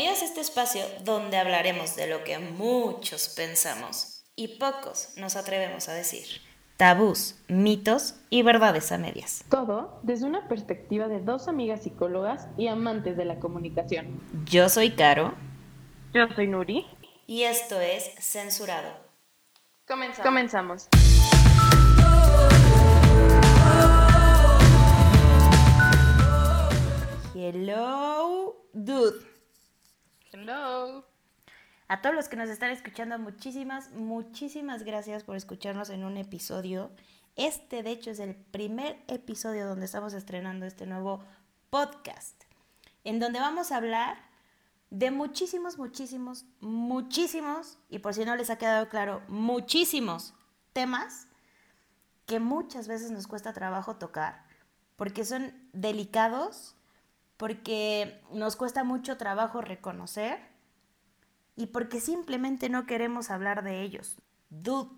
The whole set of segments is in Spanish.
Bienvenidos a este espacio donde hablaremos de lo que muchos pensamos y pocos nos atrevemos a decir. Tabús, mitos y verdades a medias. Todo desde una perspectiva de dos amigas psicólogas y amantes de la comunicación. Yo soy Caro. Yo soy Nuri. Y esto es Censurado. Comenzamos. Comenzamos. Hello, dude. Hello. A todos los que nos están escuchando, muchísimas, muchísimas gracias por escucharnos en un episodio. Este, de hecho, es el primer episodio donde estamos estrenando este nuevo podcast, en donde vamos a hablar de muchísimos, muchísimos, muchísimos, y por si no les ha quedado claro, muchísimos temas que muchas veces nos cuesta trabajo tocar, porque son delicados, porque nos cuesta mucho trabajo reconocer y porque simplemente no queremos hablar de ellos. Dude,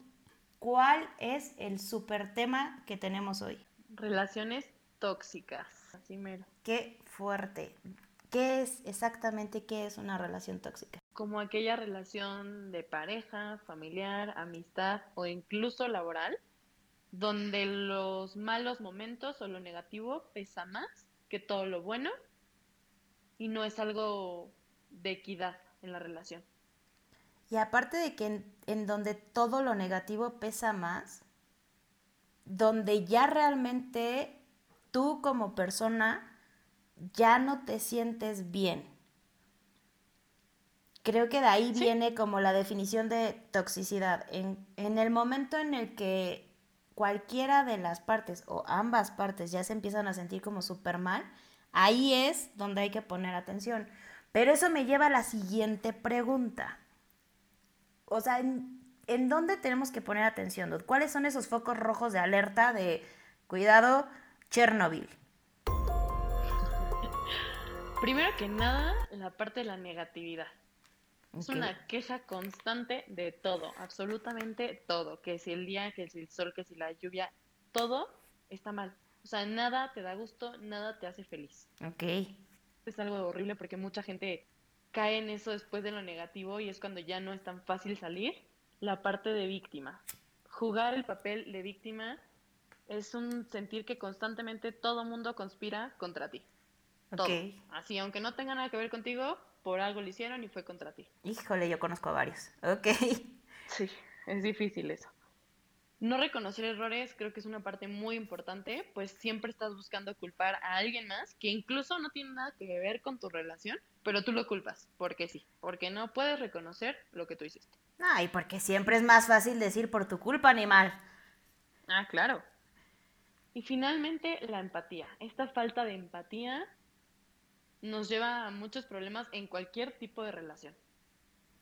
¿cuál es el super tema que tenemos hoy? Relaciones tóxicas. Así mero. Qué fuerte. ¿Qué es exactamente qué es una relación tóxica? Como aquella relación de pareja, familiar, amistad o incluso laboral, donde los malos momentos o lo negativo pesa más que todo lo bueno y no es algo de equidad en la relación. Y aparte de que en, donde todo lo negativo pesa más, donde ya realmente tú como persona ya no te sientes bien. Creo que de ahí viene como la definición de toxicidad. En, en el momento en el que cualquiera de las partes o ambas partes ya se empiezan a sentir como súper mal, Ahí es donde hay que poner atención. Pero eso me lleva a la siguiente pregunta. O sea, ¿en, dónde tenemos que poner atención? ¿Cuáles son esos focos rojos de alerta de cuidado, Chernobyl? Primero que nada, la parte de la negatividad. Es una queja constante de todo, absolutamente todo. Que si el día, que si el sol, que si la lluvia, todo está mal. O sea, nada te da gusto, nada te hace feliz. Ok. Es algo horrible porque mucha gente cae en eso después de lo negativo y es cuando ya no es tan fácil salir. La parte de víctima. Jugar el papel de víctima es un sentir que constantemente todo mundo conspira contra ti. Todo. Así, aunque no tenga nada que ver contigo, por algo lo hicieron y fue contra ti. Híjole, yo conozco a varios. Ok. Sí, es difícil eso. No reconocer errores creo que es una parte muy importante, pues siempre estás buscando culpar a alguien más que incluso no tiene nada que ver con tu relación, pero tú lo culpas, porque sí, porque no puedes reconocer lo que tú hiciste. Ay, porque siempre es más fácil decir por tu culpa, animal. Ah, claro. Y finalmente, la empatía. Esta falta de empatía nos lleva a muchos problemas en cualquier tipo de relación.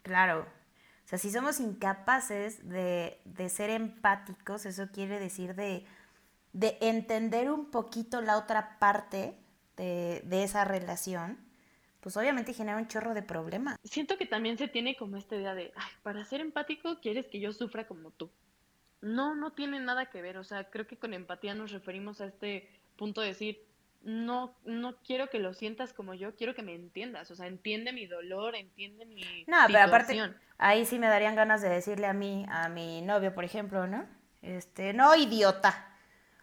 Claro, sea, si somos incapaces de, ser empáticos, eso quiere decir de, entender un poquito la otra parte de, esa relación, pues obviamente genera un chorro de problemas. Siento que también se tiene como esta idea de, ay, para ser empático quieres que yo sufra como tú. No, no tiene nada que ver. O sea, creo que con empatía nos referimos a este punto de decir, no, no quiero que lo sientas como yo, quiero que me entiendas, o sea, entiende mi dolor, entiende mi No, pero aparte, ahí sí me darían ganas de decirle a mí, a mi novio, por ejemplo, ¿no? Este, no, idiota.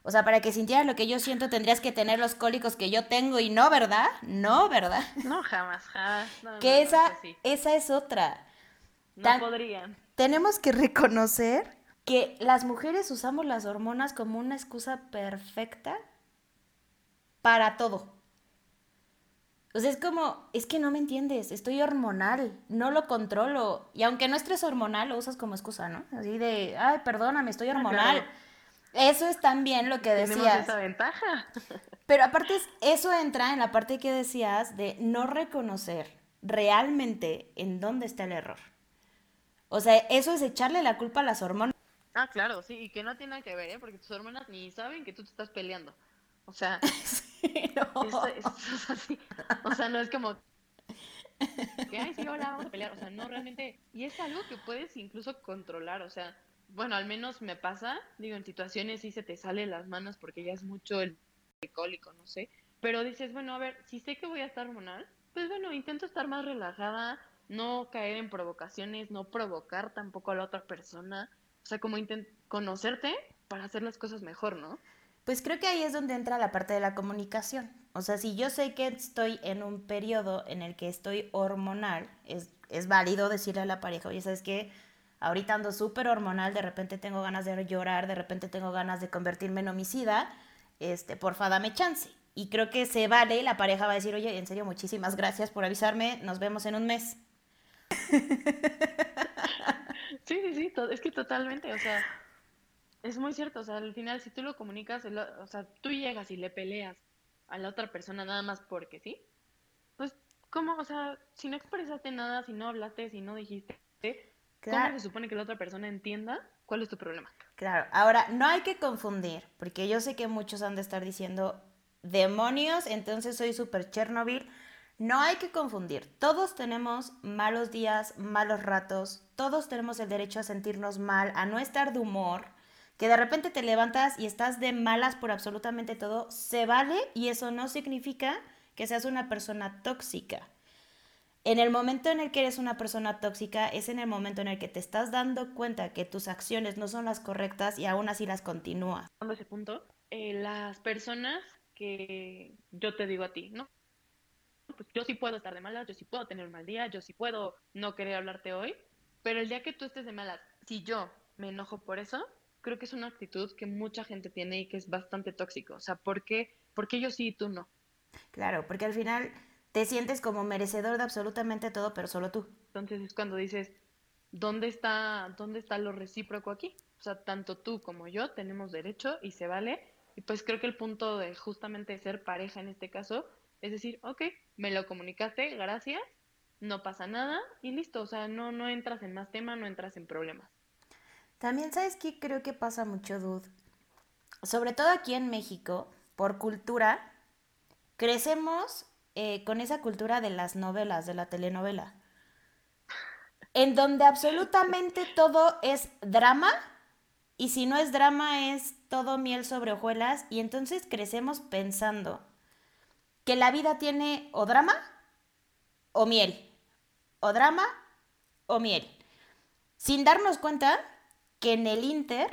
O sea, para que sintieras lo que yo siento tendrías que tener los cólicos que yo tengo y no, ¿verdad? No, ¿verdad? No, jamás, jamás. que esa, esa es otra. No podrían. Tenemos que reconocer que las mujeres usamos las hormonas como una excusa perfecta para todo. O sea, es como, es que no me entiendes, estoy hormonal, no lo controlo. Y aunque no estés hormonal, lo usas como excusa, ¿no? Así de, ay, perdóname, estoy ah, hormonal. Eso es también lo que decías. Tenemos esa ventaja. Pero aparte, eso entra en la parte que decías de no reconocer realmente en dónde está el error. O sea, eso es echarle la culpa a las hormonas. Ah, claro, sí, y que no tiene nada que ver, ¿eh? Porque tus hormonas ni saben que tú te estás peleando. O sea, o sea, no es como que, ay, sí, hola, vamos a pelear. O sea, no realmente. Y es algo que puedes incluso controlar. O sea, bueno, al menos me pasa. Digo, en situaciones sí se te salen las manos porque ya es mucho el cólico, no sé. Pero dices, bueno, a ver, si sé que voy a estar hormonal, pues bueno, intento estar más relajada, no caer en provocaciones, no provocar tampoco a la otra persona. O sea, como conocerte para hacer las cosas mejor, ¿no? Pues creo que ahí es donde entra la parte de la comunicación. O sea, si yo sé que estoy en un periodo en el que estoy hormonal, es, válido decirle a la pareja, oye, ¿sabes qué? Ahorita ando súper hormonal, de repente tengo ganas de llorar, de repente tengo ganas de convertirme en homicida, este, porfa, dame chance. Y creo que se vale, la pareja va a decir, oye, en serio, muchísimas gracias por avisarme, nos vemos en un mes. Sí, sí, sí, es que totalmente, o sea, es muy cierto, o sea, al final si tú lo comunicas, o sea, tú llegas y le peleas a la otra persona nada más porque sí, pues, ¿cómo? O sea, si no expresaste nada, si no hablaste, si no dijiste, ¿cómo se supone que la otra persona entienda cuál es tu problema? Claro, ahora, no hay que confundir, porque yo sé que muchos han de estar diciendo, demonios, entonces soy super Chernobyl. No hay que confundir, todos tenemos malos días, malos ratos, todos tenemos el derecho a sentirnos mal, a no estar de humor, que de repente te levantas y estás de malas por absolutamente todo, se vale y eso no significa que seas una persona tóxica. En el momento en el que eres una persona tóxica es en el momento en el que te estás dando cuenta que tus acciones no son las correctas y aún así las continúas. Ese punto, eh, las personas que yo te digo a ti, ¿no? Pues yo sí puedo estar de malas, yo sí puedo tener un mal día, yo sí puedo no querer hablarte hoy, pero el día que tú estés de malas, si yo me enojo por eso, creo que es una actitud que mucha gente tiene y que es bastante tóxico. O sea, ¿por qué, ¿por qué yo sí y tú no? Claro, porque al final te sientes como merecedor de absolutamente todo, pero solo tú. Entonces es cuando dices, ¿dónde está, dónde está lo recíproco aquí? O sea, tanto tú como yo tenemos derecho y se vale. Y pues creo que el punto de justamente ser pareja en este caso es decir, ok, me lo comunicaste, gracias, no pasa nada y listo. O sea, no, no entras en más tema, no entras en problemas. También, ¿sabes qué? Creo que pasa mucho, dude. Sobre todo aquí en México, por cultura, crecemos eh, con esa cultura de las novelas, de la telenovela, en donde absolutamente todo es drama y si no es drama es todo miel sobre hojuelas y entonces crecemos pensando que la vida tiene o drama o miel, o drama o miel, sin darnos cuenta que en el Inter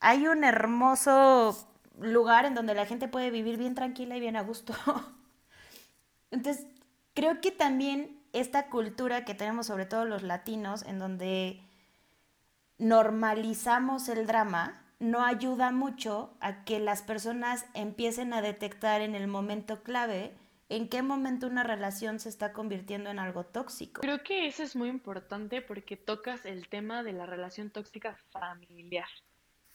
hay un hermoso lugar en donde la gente puede vivir bien tranquila y bien a gusto. Entonces, creo que también esta cultura que tenemos, sobre todo los latinos, en donde normalizamos el drama, no ayuda mucho a que las personas empiecen a detectar en el momento clave en qué momento una relación se está convirtiendo en algo tóxico. Creo que eso es muy importante porque tocas el tema de la relación tóxica familiar,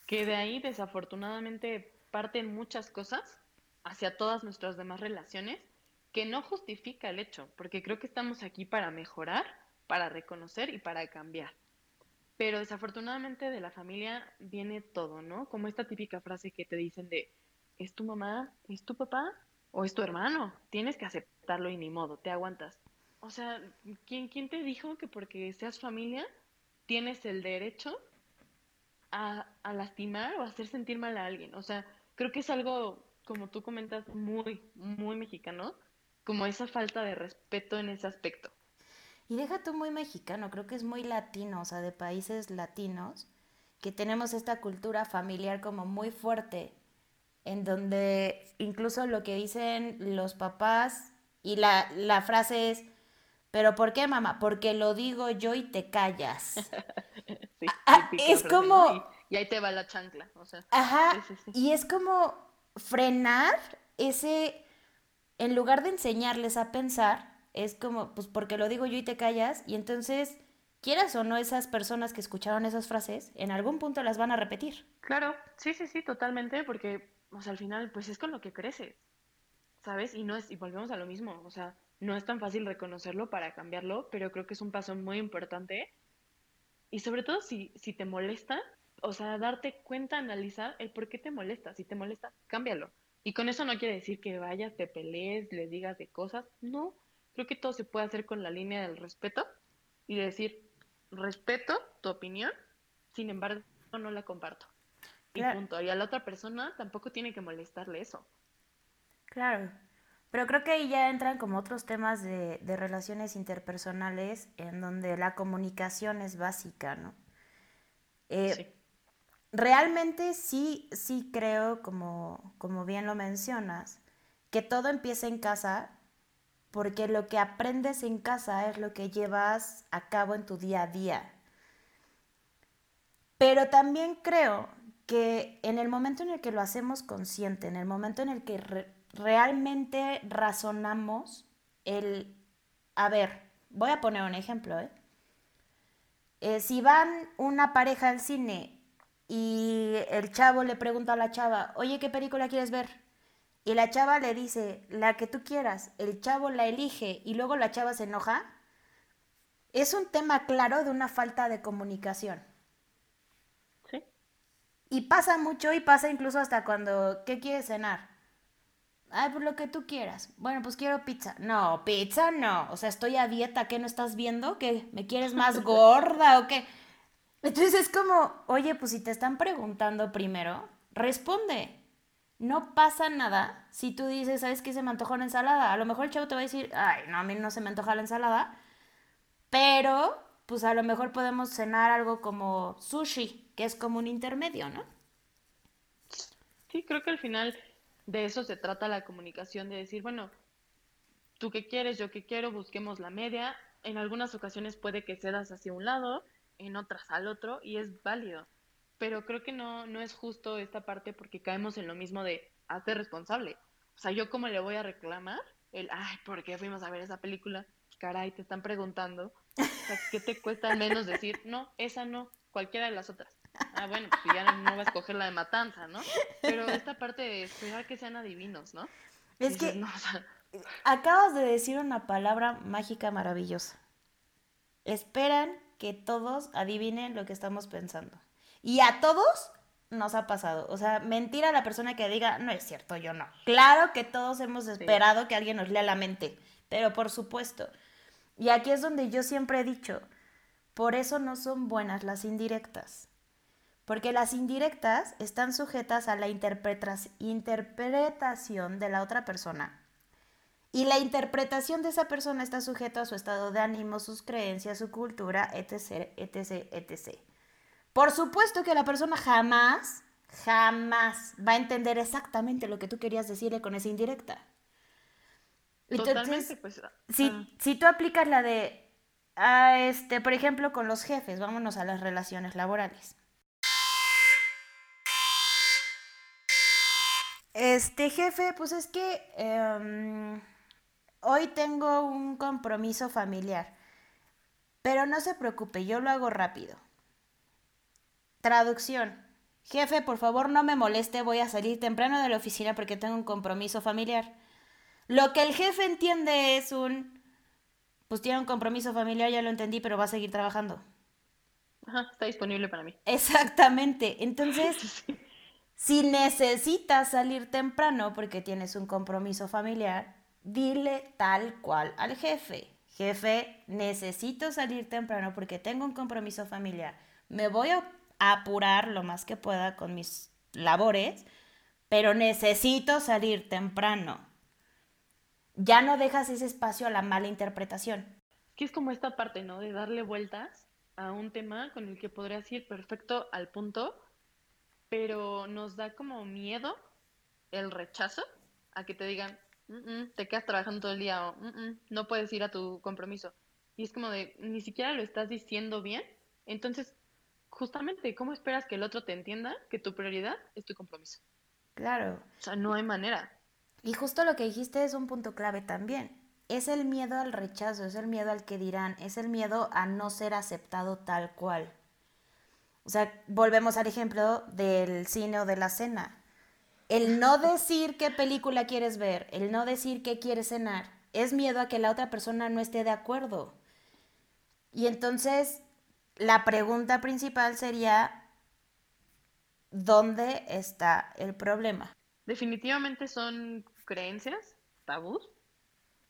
que de ahí desafortunadamente parten muchas cosas hacia todas nuestras demás relaciones, que no justifica el hecho, porque creo que estamos aquí para mejorar, para reconocer y para cambiar. Pero desafortunadamente de la familia viene todo, ¿no? Como esta típica frase que te dicen de, ¿es tu mamá? ¿Es tu papá? O es tu hermano, tienes que aceptarlo y ni modo, te aguantas. O sea, ¿quién, quién te dijo que porque seas familia tienes el derecho a, a lastimar o a hacer sentir mal a alguien? O sea, creo que es algo, como tú comentas, muy, muy mexicano, como esa falta de respeto en ese aspecto. Y deja tú muy mexicano, creo que es muy latino, o sea, de países latinos, que tenemos esta cultura familiar como muy fuerte en donde incluso lo que dicen los papás y la, la frase es, pero ¿por qué mamá? Porque lo digo yo y te callas. sí, ah, es como... Y, ahí te va la chancla, o sea. Ajá, y es como frenar ese, en lugar de enseñarles a pensar, es como, pues porque lo digo yo y te callas, y entonces, quieras o no, esas personas que escucharon esas frases, en algún punto las van a repetir. Claro, sí, sí, sí, totalmente, porque o sea, al final, pues es con lo que creces, ¿sabes? Y no es, y volvemos a lo mismo, o sea, no es tan fácil reconocerlo para cambiarlo, pero creo que es un paso muy importante. Y sobre todo si, si te molesta, o sea, darte cuenta, analizar el por qué te molesta. Si te molesta, cámbialo. Y con eso no quiere decir que vayas, te pelees, le digas de cosas. No, creo que todo se puede hacer con la línea del respeto y decir, respeto tu opinión, sin embargo, no la comparto. Y punto. Y a la otra persona tampoco tiene que molestarle eso. Claro. Pero creo que ahí ya entran como otros temas de, de relaciones interpersonales en donde la comunicación es básica, ¿no? Eh, Sí. Realmente sí, sí creo, como, como bien lo mencionas, que todo empieza en casa porque lo que aprendes en casa es lo que llevas a cabo en tu día a día. Pero también creo que en el momento en el que lo hacemos consciente, en el momento en el que re- realmente razonamos el, a ver, voy a poner un ejemplo, ¿eh? Eh, si van una pareja al cine y el chavo le pregunta a la chava, oye, ¿qué película quieres ver? Y la chava le dice, la que tú quieras, el chavo la elige y luego la chava se enoja, es un tema claro de una falta de comunicación. Y pasa mucho y pasa incluso hasta cuando, ¿qué quieres cenar? Ay, pues lo que tú quieras. Bueno, pues quiero pizza. No, pizza no. O sea, estoy a dieta. ¿Qué no estás viendo? ¿Que me quieres más gorda o qué? Entonces es como, oye, pues si te están preguntando primero, responde. No pasa nada si tú dices, ¿sabes qué? Se me antojó una ensalada. A lo mejor el chavo te va a decir, ay, no, a mí no se me antoja la ensalada. Pero, pues a lo mejor podemos cenar algo como sushi, es como un intermedio, ¿no? Sí, creo que al final de eso se trata la comunicación, de decir, bueno, tú qué quieres, yo qué quiero, busquemos la media. En algunas ocasiones puede que cedas hacia un lado, en otras al otro, y es válido. Pero creo que no, no es justo esta parte porque caemos en lo mismo de hazte responsable. O sea, yo cómo le voy a reclamar el, ay, ¿por qué fuimos a ver esa película? Caray, te están preguntando. O sea, ¿qué te cuesta menos decir, no, esa no, cualquiera de las otras? Ah, bueno, pues ya no, no va a escoger la de matanza, ¿no? Pero esta parte de esperar que sean adivinos, ¿no? Es Dices, que no, o sea, acabas de decir una palabra mágica maravillosa. Esperan que todos adivinen lo que estamos pensando. Y a todos nos ha pasado. O sea, mentira a la persona que diga, no es cierto, yo no. Claro que todos hemos esperado que alguien nos lea la mente, pero por supuesto. Y aquí es donde yo siempre he dicho, por eso no son buenas las indirectas. Porque las indirectas están sujetas a la interpretación de la otra persona. Y la interpretación de esa persona está sujeta a su estado de ánimo, sus creencias, su cultura, etc., etc., etc. Por supuesto que la persona jamás, jamás va a entender exactamente lo que tú querías decirle con esa indirecta. totalmente, pues, Si, ah, si tú aplicas la de, ah, este, por ejemplo, con los jefes, vámonos a las relaciones laborales. Este jefe, pues es que em, hoy tengo un compromiso familiar, pero no se preocupe, yo lo hago rápido. Traducción. Jefe, por favor no me moleste, voy a salir temprano de la oficina porque tengo un compromiso familiar. Lo que el jefe entiende es un, pues tiene un compromiso familiar, ya lo entendí, pero va a seguir trabajando. ajá, está disponible para mí. Exactamente. Entonces, Sí. Si necesitas salir temprano porque tienes un compromiso familiar, dile tal cual al jefe. Jefe, necesito salir temprano porque tengo un compromiso familiar. Me voy a apurar lo más que pueda con mis labores, pero necesito salir temprano. Ya no dejas ese espacio a la mala interpretación. Que es como esta parte, ¿no? De darle vueltas a un tema con el que podrías ir perfecto al punto, pero nos da como miedo el rechazo a que te digan, "Mm, mm, te quedas trabajando todo el día o "Mm, mm, no puedes ir a tu compromiso. Y es como de, ni siquiera lo estás diciendo bien. Entonces, justamente, ¿cómo esperas que el otro te entienda que tu prioridad es tu compromiso? Claro. O sea, no hay manera. Y justo lo que dijiste es un punto clave también. Es el miedo al rechazo, es el miedo al que dirán, es el miedo a no ser aceptado tal cual. O sea, volvemos al ejemplo del cine o de la cena. El no decir qué película quieres ver, el no decir qué quieres cenar, es miedo a que la otra persona no esté de acuerdo. Y entonces, la pregunta principal sería, ¿dónde está el problema? Definitivamente son creencias, tabús,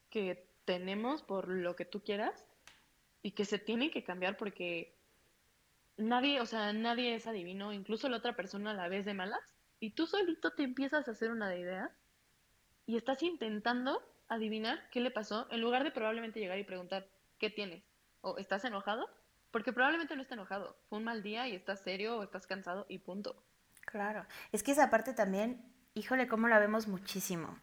que tenemos por lo que tú quieras y que se tienen que cambiar porque nadie, o sea, nadie es adivino, incluso la otra persona la ves de malas y tú solito te empiezas a hacer una de ideas y estás intentando adivinar qué le pasó en lugar de probablemente llegar y preguntar, ¿qué tienes? ¿O estás enojado? Porque probablemente no está enojado. Fue un mal día y estás serio o estás cansado y punto. Claro. Es que esa parte también, híjole, cómo la vemos muchísimo.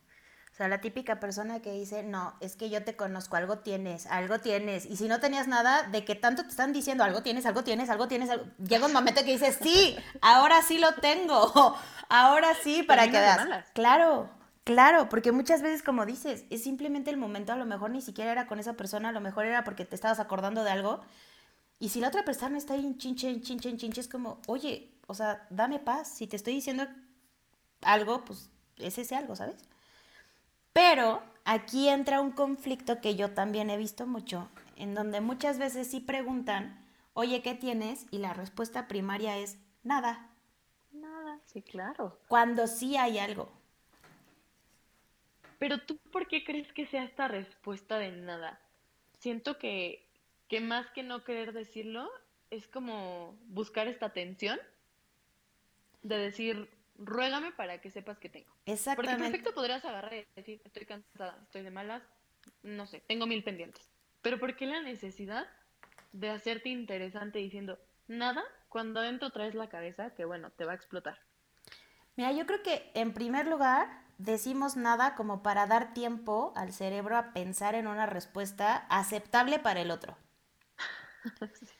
O sea, la típica persona que dice, no, es que yo te conozco, algo tienes, algo tienes. Y si no tenías nada, de que tanto te están diciendo, algo tienes, algo tienes, algo tienes, llega un momento que dices, sí, ahora sí lo tengo, ahora sí, para que veas. Claro, Claro, porque muchas veces, como dices, es simplemente el momento, a lo mejor ni siquiera era con esa persona, a lo mejor era porque te estabas acordando de algo. Y si la otra persona está ahí en chinche, en chinche, en chinche, es como, oye, o sea, dame paz. Si te estoy diciendo algo, pues es ese algo, ¿sabes? Pero aquí entra un conflicto que yo también he visto mucho, en donde muchas veces sí preguntan, oye, ¿qué tienes? Y la respuesta primaria es, nada. Nada, sí, claro. Cuando sí hay algo. Pero tú, ¿por qué crees que sea esta respuesta de nada? Siento que, que más que no querer decirlo, es como buscar esta tensión de decir, ruégame para que sepas que tengo. Exactamente. Porque perfecto podrías agarrar y decir, estoy cansada, estoy de malas, no sé, tengo mil pendientes. Pero ¿por qué la necesidad de hacerte interesante diciendo nada cuando adentro traes la cabeza que, bueno, te va a explotar? Mira, yo creo que en primer lugar decimos nada como para dar tiempo al cerebro a pensar en una respuesta aceptable para el otro.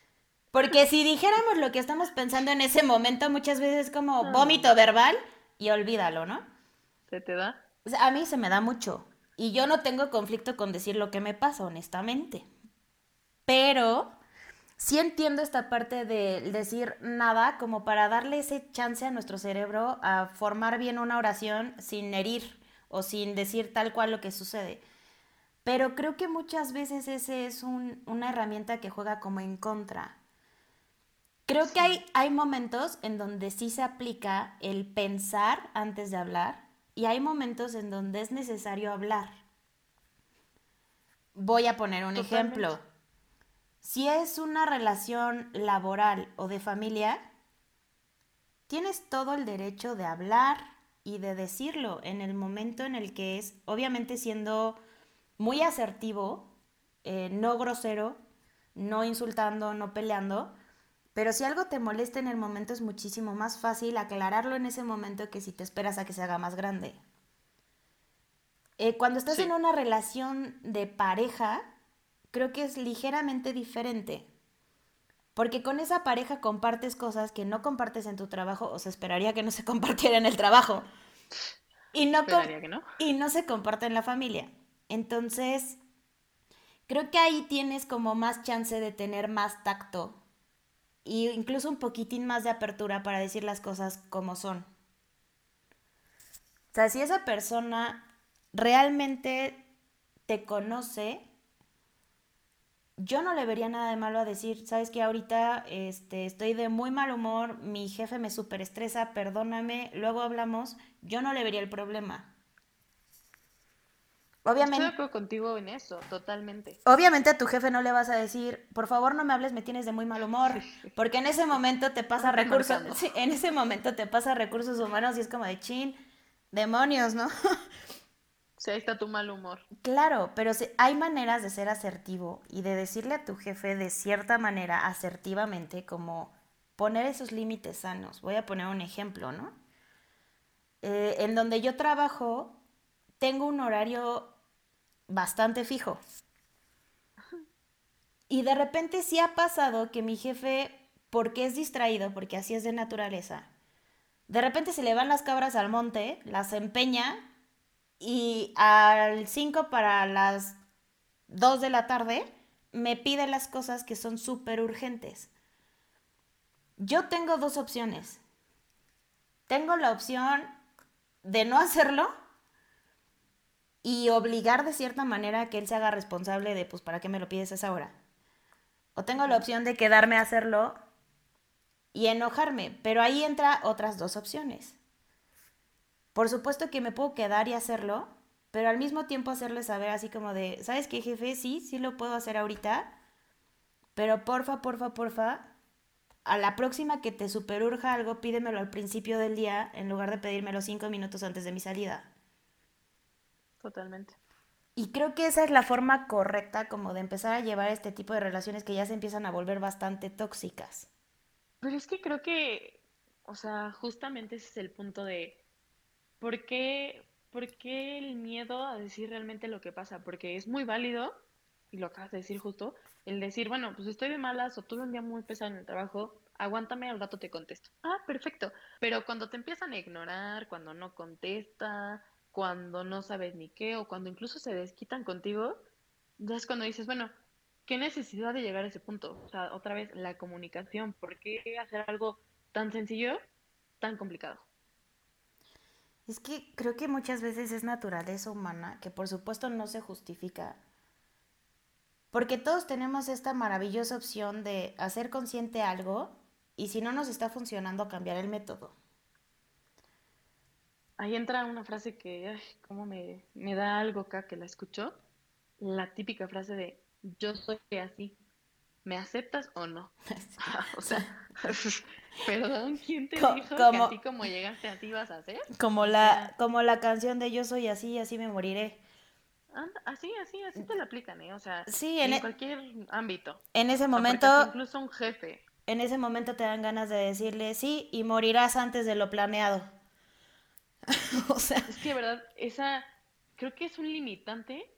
Porque si dijéramos lo que estamos pensando en ese momento, muchas veces es como vómito verbal y olvídalo, ¿no? ¿Se te da? a mí se me da mucho. Y yo no tengo conflicto con decir lo que me pasa, honestamente. Pero sí entiendo esta parte de decir nada como para darle ese chance a nuestro cerebro a formar bien una oración sin herir o sin decir tal cual lo que sucede. Pero creo que muchas veces ese es una herramienta que juega como en contra. Creo que hay, hay momentos en donde sí se aplica el pensar antes de hablar y hay momentos en donde es necesario hablar. Voy a poner un ejemplo. Si es una relación laboral o de familia, tienes todo el derecho de hablar y de decirlo en el momento en el que es, obviamente siendo muy asertivo, eh, no grosero, no insultando, no peleando, pero si algo te molesta en el momento es muchísimo más fácil aclararlo en ese momento que si te esperas a que se haga más grande. Eh, cuando estás en una relación de pareja, creo que es ligeramente diferente. Porque con esa pareja compartes cosas que no compartes en tu trabajo o se esperaría que no se compartiera en el trabajo. Y no, y no se comparte en la familia. Entonces, creo que ahí tienes como más chance de tener más tacto e incluso un poquitín más de apertura para decir las cosas como son. O sea, si esa persona realmente te conoce, yo no le vería nada de malo a decir, sabes que ahorita este, estoy de muy mal humor, mi jefe me superestresa, perdóname, luego hablamos, yo no le vería el problema. Obviamente. Estoy de acuerdo contigo en eso, totalmente. Obviamente a tu jefe no le vas a decir, por favor no me hables, me tienes de muy mal humor, porque en ese momento te pasa recursos, en ese momento te pasa recursos humanos y es como de chin, demonios, ¿no? Sí, ahí está tu mal humor. Claro, pero hay maneras de ser asertivo y de decirle a tu jefe de cierta manera, asertivamente, como poner esos límites sanos. Voy a poner un ejemplo, ¿no? Eh, en donde yo trabajo, tengo un horario bastante fijo. Y de repente sí ha pasado que mi jefe, porque es distraído, porque así es de naturaleza, de repente se le van las cabras al monte, las empeña y al 5 para las 2 de la tarde me pide las cosas que son súper urgentes. Yo tengo dos opciones. Tengo la opción de no hacerlo y obligar de cierta manera a que él se haga responsable de, pues, ¿para qué me lo pides a esa hora? O tengo la opción de quedarme a hacerlo y enojarme, pero ahí entra otras dos opciones. Por supuesto que me puedo quedar y hacerlo, pero al mismo tiempo hacerle saber así como de, ¿sabes qué, jefe? Sí, sí lo puedo hacer ahorita, pero porfa, porfa, porfa, a la próxima que te superurja algo, pídemelo al principio del día en lugar de pedírmelo cinco minutos antes de mi salida. Totalmente. Y creo que esa es la forma correcta como de empezar a llevar este tipo de relaciones que ya se empiezan a volver bastante tóxicas. Pero es que creo que, o sea, justamente ese es el punto de por qué, por qué el miedo a decir realmente lo que pasa, porque es muy válido, y lo acabas de decir justo, el decir, bueno, pues estoy de malas o tuve un día muy pesado en el trabajo, aguántame, al rato te contesto. Ah, perfecto. Pero cuando te empiezan a ignorar, cuando no contesta, cuando no sabes ni qué, o cuando incluso se desquitan contigo, ya es cuando dices, bueno, ¿qué necesidad de llegar a ese punto? O sea, otra vez, la comunicación. ¿Por qué hacer algo tan sencillo, tan complicado? Es que creo que muchas veces es naturaleza humana, que por supuesto no se justifica, porque todos tenemos esta maravillosa opción de hacer consciente algo y si no nos está funcionando, cambiar el método. Ahí entra una frase que, ay, cómo me, me da algo acá que la escucho. La típica frase de, yo soy así, ¿me aceptas o no? o sea, perdón, ¿quién te dijo que así como llegaste así vas a hacer? Como la, como la canción de yo soy así, así me moriré así, así, así te lo aplican, ¿eh? O sea, en, e cualquier ámbito. En ese momento. incluso un jefe. En ese momento te dan ganas de decirle sí y morirás antes de lo planeado. o sea. Es que, de verdad, esa. Creo que es un limitante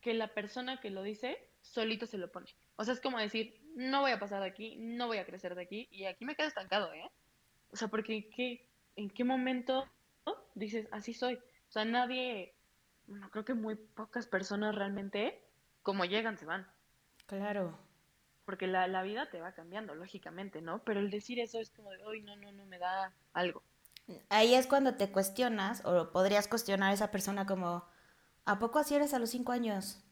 que la persona que lo dice solito se lo pone. O sea, es como decir, no voy a pasar de aquí, no voy a crecer de aquí y aquí me quedo estancado, ¿eh? O sea, porque ¿qué, ¿en qué momento dices, así soy? O sea, nadie bueno, creo que muy pocas personas realmente, como llegan, se van. Claro. Porque la, la vida te va cambiando, lógicamente, ¿no? Pero el decir eso es como de, hoy no, no, no, me da algo. Ahí es cuando te cuestionas, o podrías cuestionar a esa persona como, ¿a poco así eres a los cinco años?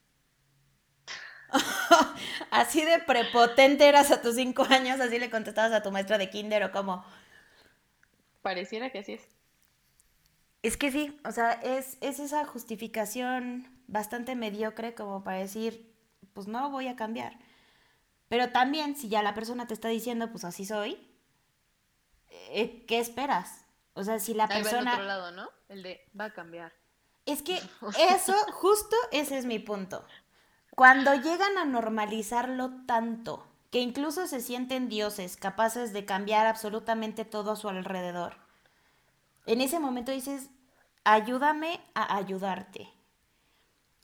así de prepotente eras a tus cinco años, así le contestabas a tu maestra de kinder o como... Pareciera que así es. Es que sí, o sea, es, esa justificación bastante mediocre como para decir, pues no voy a cambiar. Pero también, si ya la persona te está diciendo, pues así soy, eh, ¿qué esperas? O sea, si la persona... otro lado, ¿no? El de, va a cambiar. Es que eso, justo ese es mi punto. Cuando llegan a normalizarlo tanto, que incluso se sienten dioses capaces de cambiar absolutamente todo a su alrededor, en ese momento dices, ayúdame a ayudarte.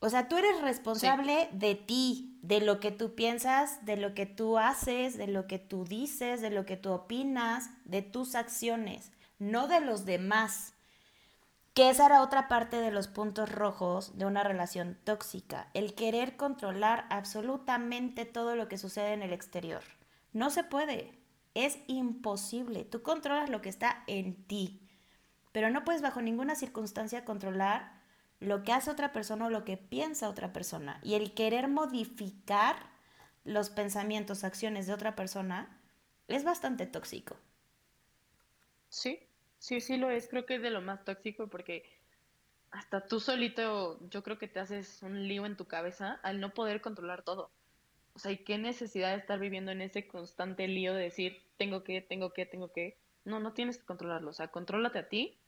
O sea, tú eres responsable de ti, de lo que tú piensas, de lo que tú haces, de lo que tú dices, de lo que tú opinas, de tus acciones, no de los demás. Que esa era otra parte de los puntos rojos de una relación tóxica, el querer controlar absolutamente todo lo que sucede en el exterior. No se puede, es imposible. Tú controlas lo que está en ti pero no puedes bajo ninguna circunstancia controlar lo que hace otra persona o lo que piensa otra persona. Y el querer modificar los pensamientos, acciones de otra persona es bastante tóxico. Sí, sí, sí lo es. Creo que es de lo más tóxico porque hasta tú solito yo creo que te haces un lío en tu cabeza al no poder controlar todo. O sea, ¿y qué necesidad de estar viviendo en ese constante lío de decir, tengo que, tengo que, tengo que? No, no tienes que controlarlo. O sea, contrólate a ti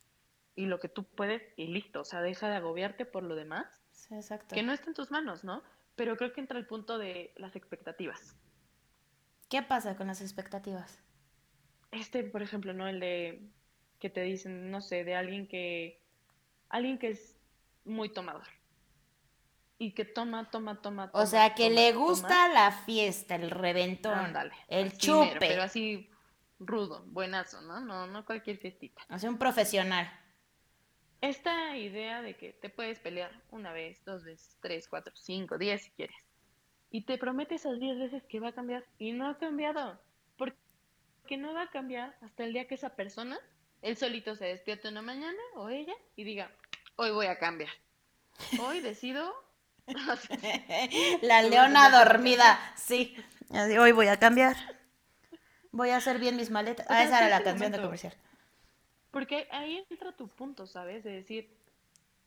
y lo que tú puedes y listo, o sea, deja de agobiarte por lo demás. Sí, exacto. Que no está en tus manos, ¿no? Pero creo que entra el punto de las expectativas. ¿Qué pasa con las expectativas? Este, por ejemplo, ¿no? El de que te dicen, no sé, de alguien que alguien que es muy tomador. Y que toma, toma, toma, O sea, que le gusta la fiesta, el reventón, el chupe. pero así rudo, buenazo, ¿no? No, no cualquier fiestita. O sea, un profesional esta idea de que te puedes pelear una vez, dos veces, tres, cuatro, cinco, diez si quieres. Y te promete esas diez veces que va a cambiar y no ha cambiado. Porque no va a cambiar hasta el día que esa persona, él solito se despierte una mañana o ella y diga, hoy voy a cambiar. Hoy decido... La leona dormida, sí. Hoy voy a cambiar. Voy a hacer bien mis maletas. Ah, esa era la canción de comercial. Porque ahí entra tu punto, ¿sabes? De decir,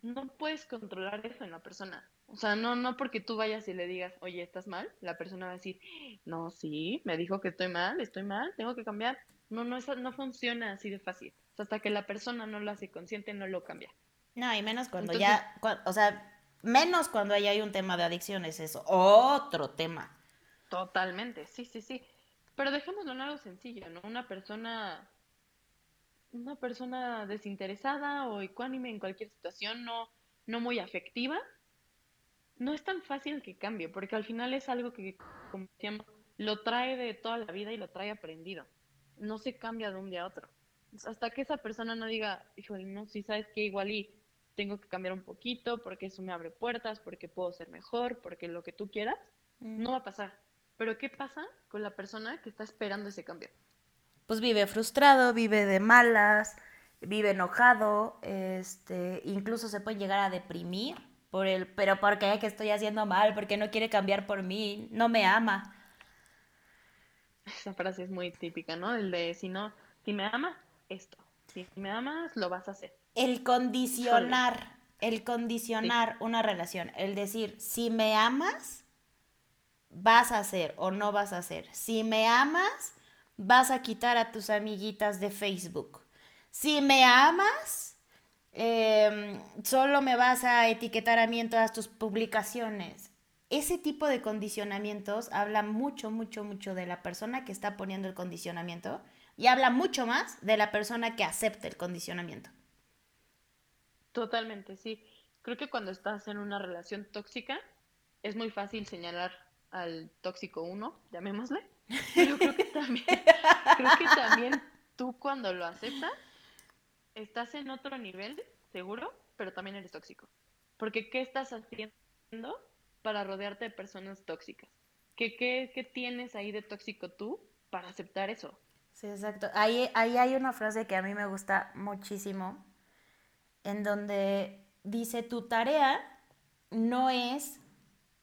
no puedes controlar eso en la persona. O sea, no, no porque tú vayas y le digas, oye, ¿estás mal? La persona va a decir, no, sí, me dijo que estoy mal, estoy mal, tengo que cambiar. No, no, eso no funciona así de fácil. hasta que la persona no lo hace consciente, no lo cambia. No, y menos cuando ya, o sea, menos cuando ya hay un tema de adicciones, eso, otro tema. Totalmente, sí, sí, sí. Pero dejémoslo en algo sencillo, ¿no? Una persona, una persona desinteresada o ecuánime en cualquier situación, no, no muy afectiva, no es tan fácil que cambie, porque al final es algo que, como decíamos, lo trae de toda la vida y lo trae aprendido. No se cambia de un día a otro. Hasta que esa persona no diga, híjole, no, si sabes que igual y tengo que cambiar un poquito porque eso me abre puertas, porque puedo ser mejor, porque lo que tú quieras, no va a pasar. Pero ¿qué pasa con la persona que está esperando ese cambio? Pues vive frustrado, vive de malas, vive enojado, este, incluso se puede llegar a deprimir por el, pero ¿por qué? que estoy haciendo mal? porque no quiere cambiar por mí? No me ama. Esa frase es muy típica, ¿no? El de si no, si me amas, esto. Si me amas, lo vas a hacer. El condicionar, el condicionar una relación, el decir, si me amas, vas a hacer o no vas a hacer. Si me amas, vas a quitar a tus amiguitas de Facebook. Si me amas, em, solo me vas a etiquetar a mí en todas tus publicaciones. Ese tipo de condicionamientos habla mucho, mucho, mucho de la persona que está poniendo el condicionamiento y habla mucho más de la persona que acepta el condicionamiento. Totalmente, sí. Creo que cuando estás en una relación tóxica es muy fácil señalar al tóxico uno, llamémosle. Pero creo que también, creo que también tú cuando lo aceptas, estás en otro nivel, seguro, pero también eres tóxico. Porque ¿qué estás haciendo para rodearte de personas tóxicas? ¿Qué, qué, qué tienes ahí de tóxico tú para aceptar eso? Sí, exacto. Ahí, ahí hay una frase que a mí me gusta muchísimo, en donde dice, tu tarea no es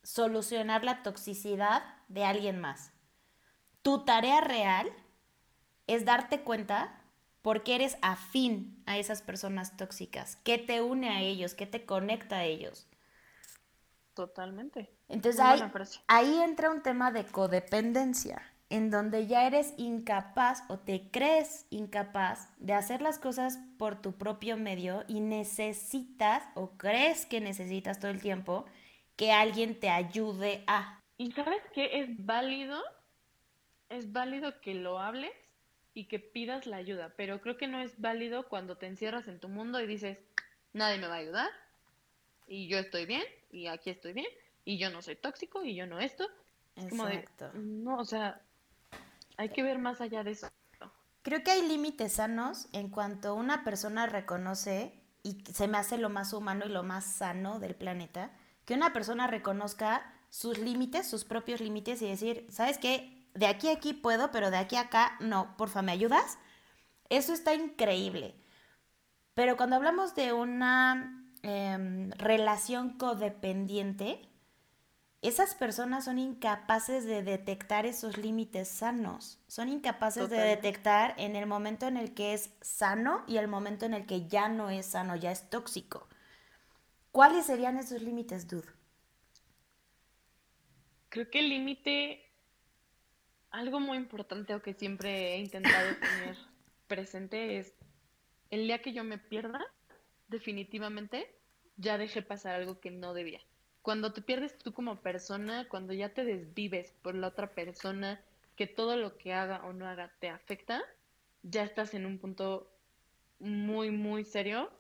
solucionar la toxicidad de alguien más. Tu tarea real es darte cuenta porque eres afín a esas personas tóxicas, qué te une a ellos, qué te conecta a ellos. Totalmente. Entonces ahí, ahí entra un tema de codependencia, en donde ya eres incapaz o te crees incapaz de hacer las cosas por tu propio medio y necesitas o crees que necesitas todo el tiempo que alguien te ayude a. ¿Y sabes qué es válido? Es válido que lo hables y que pidas la ayuda, pero creo que no es válido cuando te encierras en tu mundo y dices, nadie me va a ayudar y yo estoy bien y aquí estoy bien y yo no soy tóxico y yo no esto. Es como de, no, o sea, hay que ver más allá de eso. Creo que hay límites sanos en cuanto una persona reconoce, y se me hace lo más humano y lo más sano del planeta, que una persona reconozca sus límites, sus propios límites y decir, ¿sabes qué? De aquí a aquí puedo, pero de aquí a acá no, porfa, ¿me ayudas? Eso está increíble. Pero cuando hablamos de una em, relación codependiente, esas personas son incapaces de detectar esos límites sanos, son incapaces de detectar en el momento en el que es sano y el momento en el que ya no es sano, ya es tóxico. ¿Cuáles serían esos límites, Dude? Creo que el límite, algo muy importante o que siempre he intentado tener presente es el día que yo me pierda, definitivamente ya dejé pasar algo que no debía. Cuando te pierdes tú como persona, cuando ya te desvives por la otra persona, que todo lo que haga o no haga te afecta, ya estás en un punto muy, muy serio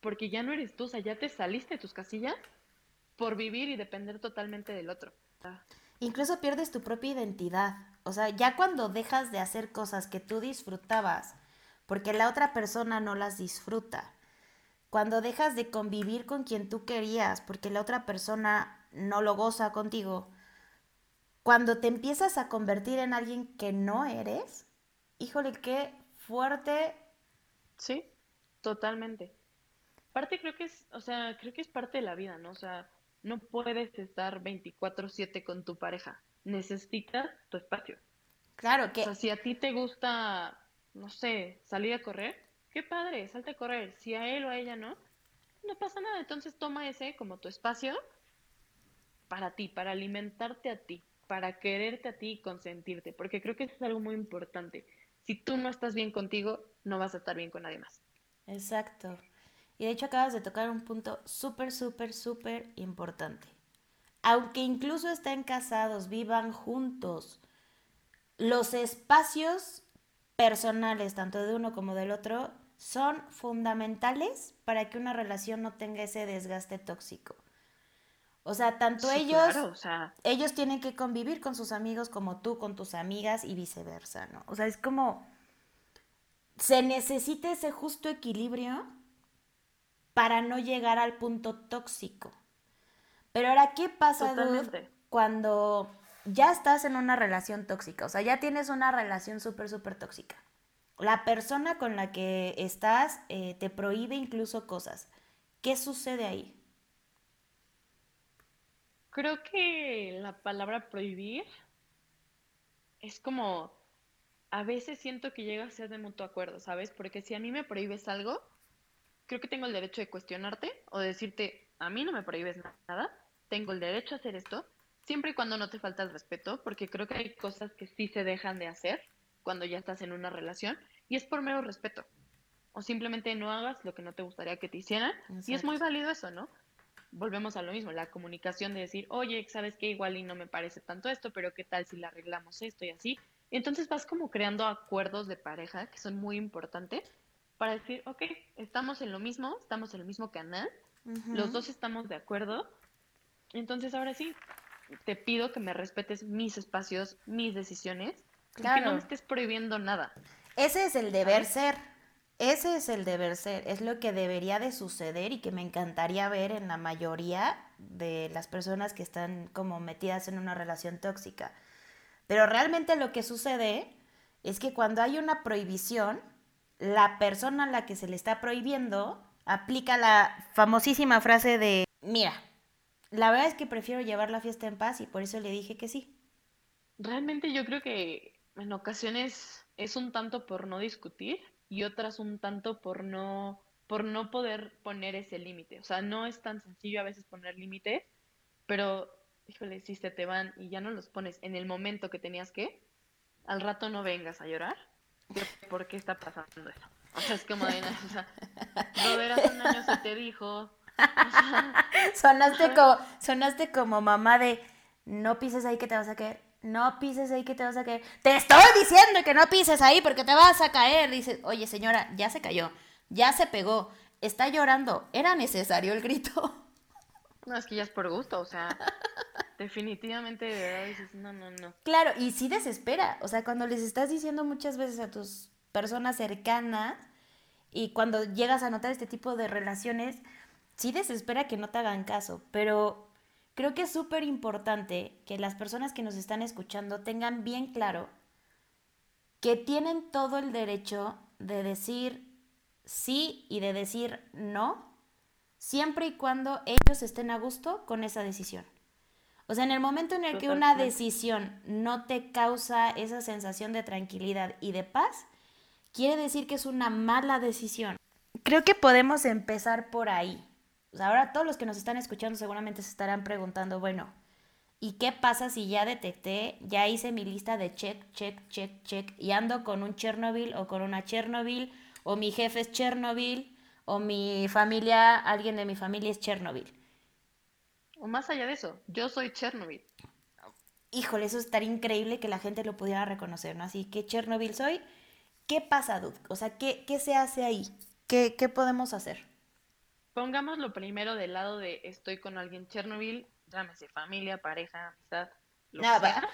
porque ya no eres tú, o sea, ya te saliste de tus casillas por vivir y depender totalmente del otro. Incluso pierdes tu propia identidad. O sea, ya cuando dejas de hacer cosas que tú disfrutabas, porque la otra persona no las disfruta. Cuando dejas de convivir con quien tú querías, porque la otra persona no lo goza contigo. Cuando te empiezas a convertir en alguien que no eres, híjole, qué fuerte. Sí, totalmente. Parte creo que es, o sea, creo que es parte de la vida, ¿no? O sea, no puedes estar 24/7 con tu pareja. Necesitas tu espacio. Claro que... O sea, si a ti te gusta, no sé, salir a correr, qué padre, salte a correr. Si a él o a ella no, no pasa nada. Entonces toma ese como tu espacio para ti, para alimentarte a ti, para quererte a ti y consentirte. Porque creo que eso es algo muy importante. Si tú no estás bien contigo, no vas a estar bien con nadie más. Exacto. Y de hecho acabas de tocar un punto súper, súper, súper importante. Aunque incluso estén casados, vivan juntos, los espacios personales, tanto de uno como del otro, son fundamentales para que una relación no tenga ese desgaste tóxico. O sea, tanto ellos, ellos tienen que convivir con sus amigos como tú con tus amigas y viceversa, ¿no? O sea, es como, se necesita ese justo equilibrio para no llegar al punto tóxico. Pero ahora, ¿qué pasa cuando ya estás en una relación tóxica? O sea, ya tienes una relación súper, súper tóxica. La persona con la que estás eh, te prohíbe incluso cosas. ¿Qué sucede ahí? Creo que la palabra prohibir es como, a veces siento que llega a ser de mutuo acuerdo, ¿sabes? Porque si a mí me prohíbes algo, creo que tengo el derecho de cuestionarte o de decirte, a mí no me prohíbes nada, tengo el derecho a hacer esto, siempre y cuando no te falta el respeto, porque creo que hay cosas que sí se dejan de hacer cuando ya estás en una relación y es por mero respeto. O simplemente no hagas lo que no te gustaría que te hicieran. Y es muy válido eso, ¿no? volvemos a lo mismo, la comunicación de decir, oye, sabes que igual y no me parece tanto esto, pero qué tal si le arreglamos esto y así. entonces vas como creando acuerdos de pareja que son muy importantes para decir, ok, estamos en lo mismo, estamos en el mismo canal, los dos estamos de acuerdo. Entonces ahora sí, te pido que me respetes mis espacios, mis decisiones, que no me estés prohibiendo nada. Ese es el deber ser. Ese es el deber ser, es lo que debería de suceder y que me encantaría ver en la mayoría de las personas que están como metidas en una relación tóxica. Pero realmente lo que sucede es que cuando hay una prohibición, la persona a la que se le está prohibiendo aplica la famosísima frase de, mira, la verdad es que prefiero llevar la fiesta en paz y por eso le dije que sí. Realmente yo creo que en ocasiones es un tanto por no discutir y otras un tanto por no, por no poder poner ese límite. O sea, no es tan sencillo a veces poner límites, pero, híjole, si se te van y ya no los pones en el momento que tenías que, al rato no vengas a llorar por qué está pasando eso. O sea, es como de, o sea, hace un año se te dijo. sonaste, como, sonaste como mamá de, no pises ahí que te vas a caer no pises ahí que te vas a caer. Te estoy diciendo que no pises ahí porque te vas a caer. Dices, oye señora, ya se cayó, ya se pegó, está llorando. ¿Era necesario el grito? No, es que ya es por gusto, o sea, definitivamente de verdad dices, no, no, no. Claro, y sí desespera, o sea, cuando les estás diciendo muchas veces a tus personas cercanas y cuando llegas a notar este tipo de relaciones, sí desespera que no te hagan caso, pero Creo que es súper importante que las personas que nos están escuchando tengan bien claro que tienen todo el derecho de decir sí y de decir no, siempre y cuando ellos estén a gusto con esa decisión. O sea, en el momento en el que una decisión no te causa esa sensación de tranquilidad y de paz, quiere decir que es una mala decisión. Creo que podemos empezar por ahí ahora todos los que nos están escuchando seguramente se estarán preguntando, bueno, ¿y qué pasa si ya detecté, ya hice mi lista de check, check, check, check y ando con un Chernobyl o con una Chernobyl o mi jefe es Chernobyl o mi familia, alguien de mi familia es Chernobyl? O más allá de eso, yo soy Chernobyl. Híjole, eso estaría increíble que la gente lo pudiera reconocer, ¿no? Así que Chernobyl soy. ¿Qué pasa, Dude? O sea, ¿qué, qué se hace ahí? ¿Qué, ¿Qué podemos hacer? Pongamos lo primero del lado de estoy con alguien Chernobyl, llámese familia, pareja, amistad. Lo no, sea.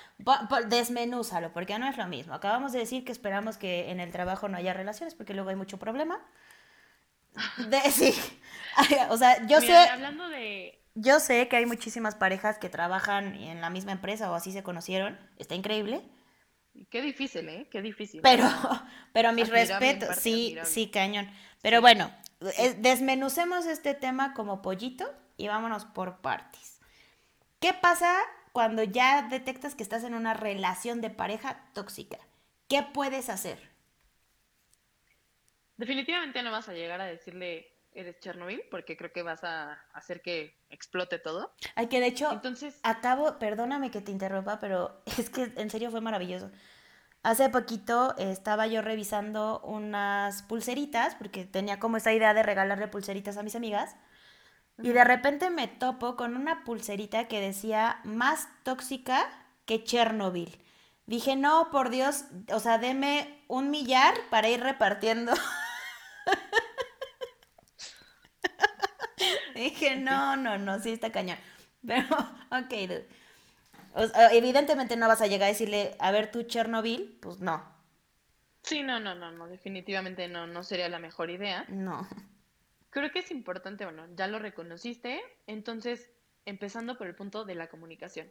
desmenúzalo, porque no es lo mismo. Acabamos de decir que esperamos que en el trabajo no haya relaciones, porque luego hay mucho problema. De, sí. o sea, yo sé. Hablando de. Yo sé que hay muchísimas parejas que trabajan en la misma empresa o así se conocieron. Está increíble. Qué difícil, ¿eh? Qué difícil. Pero, pero mis respetos, sí, sí, cañón. Pero bueno, desmenucemos este tema como pollito y vámonos por partes. ¿Qué pasa cuando ya detectas que estás en una relación de pareja tóxica? ¿Qué puedes hacer? Definitivamente no vas a llegar a decirle eres Chernobyl porque creo que vas a hacer que explote todo. Ay, que de hecho, Entonces... acabo, perdóname que te interrumpa, pero es que en serio fue maravilloso. Hace poquito estaba yo revisando unas pulseritas, porque tenía como esa idea de regalarle pulseritas a mis amigas. Y de repente me topo con una pulserita que decía más tóxica que Chernobyl. Dije, no, por Dios, o sea, deme un millar para ir repartiendo. Dije, no, no, no, sí está cañón. Pero, ok, evidentemente no vas a llegar a decirle, a ver, tú Chernobyl, pues no. Sí, no, no, no, no, definitivamente no, no sería la mejor idea. No. Creo que es importante, bueno, ya lo reconociste, entonces, empezando por el punto de la comunicación.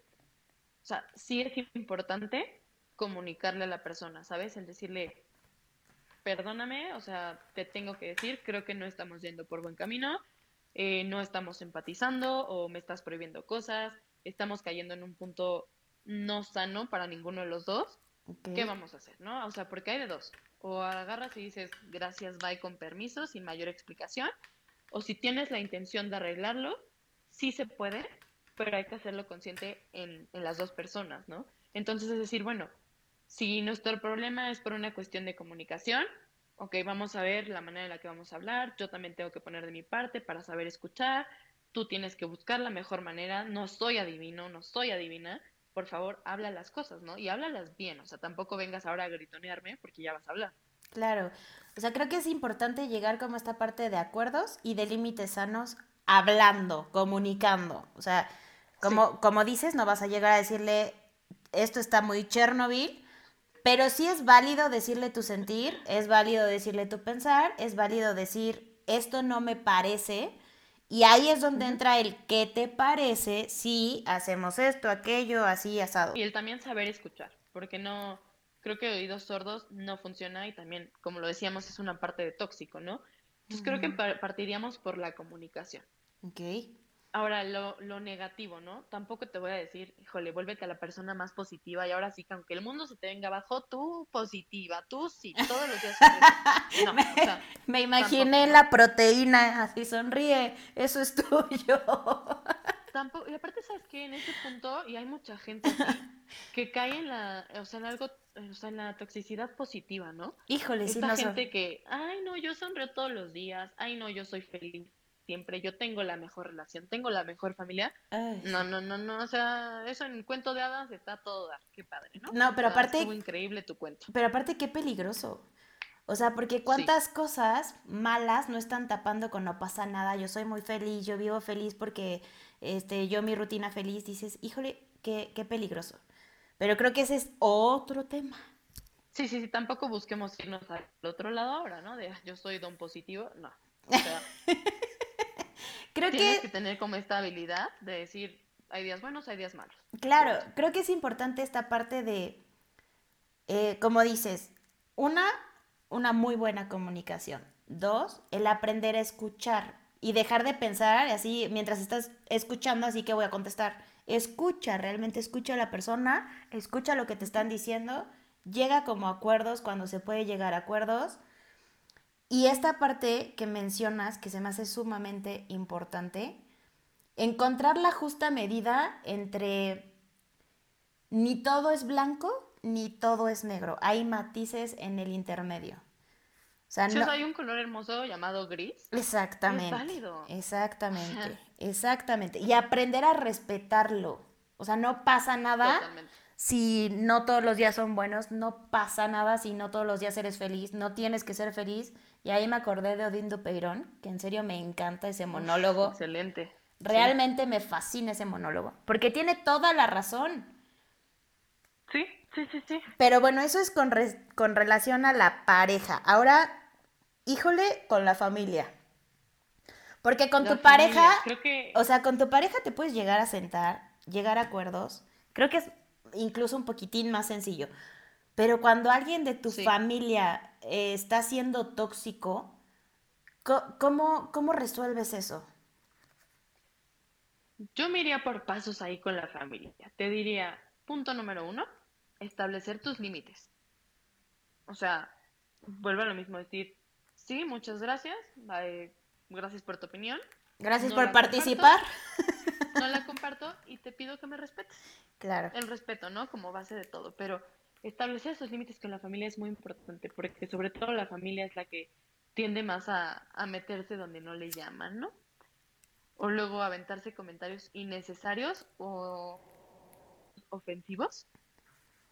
O sea, sí es importante comunicarle a la persona, ¿sabes? El decirle, perdóname, o sea, te tengo que decir, creo que no estamos yendo por buen camino, eh, no estamos empatizando o me estás prohibiendo cosas, estamos cayendo en un punto no sano para ninguno de los dos. ¿Qué vamos a hacer, no? O sea, porque hay de dos. O agarras y dices gracias, bye con permiso, sin mayor explicación. O si tienes la intención de arreglarlo, sí se puede, pero hay que hacerlo consciente en, en las dos personas, ¿no? Entonces es decir, bueno, si nuestro problema es por una cuestión de comunicación, ok, vamos a ver la manera en la que vamos a hablar, yo también tengo que poner de mi parte para saber escuchar, tú tienes que buscar la mejor manera, no soy adivino, no soy adivina, por favor, habla las cosas, ¿no? Y háblalas bien, o sea, tampoco vengas ahora a gritonearme porque ya vas a hablar. Claro, o sea, creo que es importante llegar como esta parte de acuerdos y de límites sanos hablando, comunicando, o sea, como, como dices, no vas a llegar a decirle, esto está muy Chernobyl, pero sí es válido decirle tu sentir, es válido decirle tu pensar, es válido decir esto no me parece. Y ahí es donde entra el qué te parece si hacemos esto, aquello, así, asado. Y el también saber escuchar, porque no, creo que oídos sordos no funciona y también, como lo decíamos, es una parte de tóxico, ¿no? Entonces creo que partiríamos por la comunicación. Ok. Ahora, lo, lo, negativo, ¿no? Tampoco te voy a decir, híjole, vuélvete a la persona más positiva y ahora sí que aunque el mundo se te venga abajo, tú positiva, tú sí, todos los días. No, me, me imaginé la proteína, así sonríe, eso es tuyo. Tampoco, y aparte, ¿sabes qué? En ese punto, y hay mucha gente que cae en la, o sea, en algo, o sea, en la toxicidad positiva, ¿no? Híjole, Esta sí, no gente que, ay, no, yo sonrío todos los días, ay, no, yo soy feliz siempre, yo tengo la mejor relación, tengo la mejor familia. no, no, no, no, o sea, eso en cuento de hadas está todo qué padre, ¿no? No, pero aparte... Estuvo increíble tu cuento. Pero aparte, qué peligroso. O sea, porque cuántas cosas malas no están tapando con no pasa nada, yo soy muy feliz, yo vivo feliz porque este, yo mi rutina feliz, dices, híjole, qué, qué peligroso. Pero creo que ese es otro tema. Sí, sí, sí, tampoco busquemos irnos al otro lado ahora, ¿no? De yo soy don positivo, no. O sea, creo Tienes que... tener como esta habilidad de decir, hay días buenos, hay días malos. Claro, creo que es importante esta parte de, eh, como dices, una, una muy buena comunicación. Dos, el aprender a escuchar y dejar de pensar así mientras estás escuchando, así que voy a contestar. Escucha, realmente escucha a la persona, escucha lo que te están diciendo, llega como acuerdos cuando se puede llegar a acuerdos y esta parte que mencionas, que se me hace sumamente importante, encontrar la justa medida entre ni todo es blanco ni todo es negro. Hay matices en el intermedio. O sea, no... hay un color hermoso llamado gris. Exactamente. Es válido. Exactamente. Exactamente. Y aprender a respetarlo. O sea, no pasa nada Totalmente si no todos los días son buenos, no pasa nada si no todos los días eres feliz, no tienes que ser feliz. Y ahí me acordé de Odín Dupeirón, que en serio me encanta ese monólogo. excelente. Realmente me fascina ese monólogo, porque tiene toda la razón. Sí, sí, sí, sí. Pero bueno, eso es con, con relación a la pareja. Ahora, híjole, con la familia. Porque con tu pareja, o sea, con tu pareja te puedes llegar a sentar, llegar a acuerdos. Creo que es incluso un poquitín más sencillo. Pero cuando alguien de tu familia eh, está siendo tóxico, ¿cómo, ¿cómo resuelves eso? Yo me iría por pasos ahí con la familia. Te diría, punto número uno, establecer tus límites. O sea, vuelvo a lo mismo, decir, sí, muchas gracias, gracias por tu opinión. Gracias por participar. no la comparto y te pido que me respetes. Claro. El respeto, ¿no? Como base de todo. Pero establecer esos límites con la familia es muy importante, porque sobre todo la familia es la que tiende más a, a meterse donde no le llaman, ¿no? O luego aventarse comentarios innecesarios o ofensivos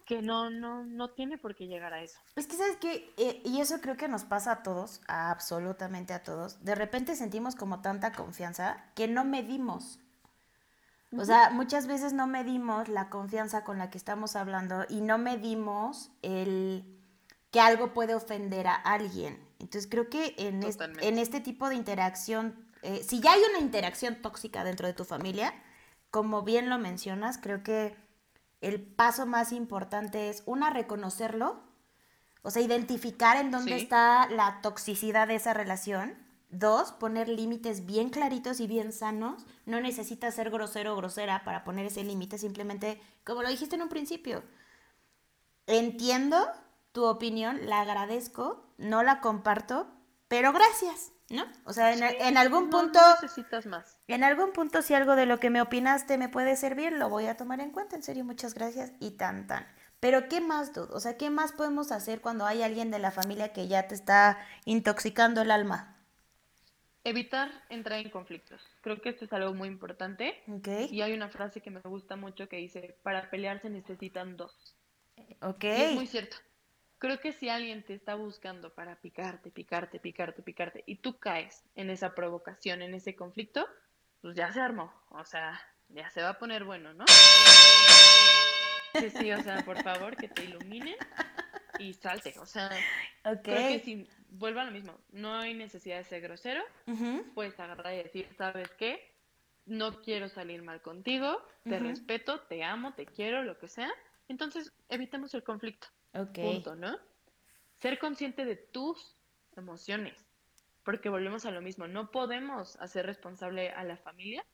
que no, no, no tiene por qué llegar a eso. Es que, ¿sabes qué? Eh, y eso creo que nos pasa a todos, a absolutamente a todos. De repente sentimos como tanta confianza que no medimos. O sea, muchas veces no medimos la confianza con la que estamos hablando y no medimos el que algo puede ofender a alguien. Entonces creo que en, en este tipo de interacción, eh, si ya hay una interacción tóxica dentro de tu familia, como bien lo mencionas, creo que el paso más importante es, una, reconocerlo, o sea, identificar en dónde está la toxicidad de esa relación. Dos, poner límites bien claritos y bien sanos. No necesitas ser grosero o grosera para poner ese límite, simplemente, como lo dijiste en un principio, entiendo tu opinión, la agradezco, no la comparto, pero gracias. ¿no? O sea, en, algún punto... necesitas más. En algún punto, si algo de lo que me opinaste me puede servir, lo voy a tomar en cuenta. En serio, muchas gracias y tan, tan. Pero, ¿qué más, dude? O sea, ¿qué más podemos hacer cuando hay alguien de la familia que ya te está intoxicando el alma? Evitar entrar en conflictos. Creo que esto es algo muy importante. Okay. Y hay una frase que me gusta mucho que dice, para pelear se necesitan dos. Ok. es muy cierto creo que si alguien te está buscando para picarte, picarte, picarte, picarte, y tú caes en esa provocación, en ese conflicto, pues ya se armó. O sea, ya se va a poner bueno, ¿no? Sí, sí, o sea, por favor, que te iluminen y salte. O sea, creo que si vuelva a lo mismo, no hay necesidad de ser grosero, puedes agarrar y decir, ¿sabes qué? No quiero salir mal contigo, te respeto, te amo, te quiero, lo que sea. Entonces, evitemos el conflicto. Punto, ¿no? Ser consciente de tus emociones, porque volvemos a lo mismo, no podemos hacer responsable a la familia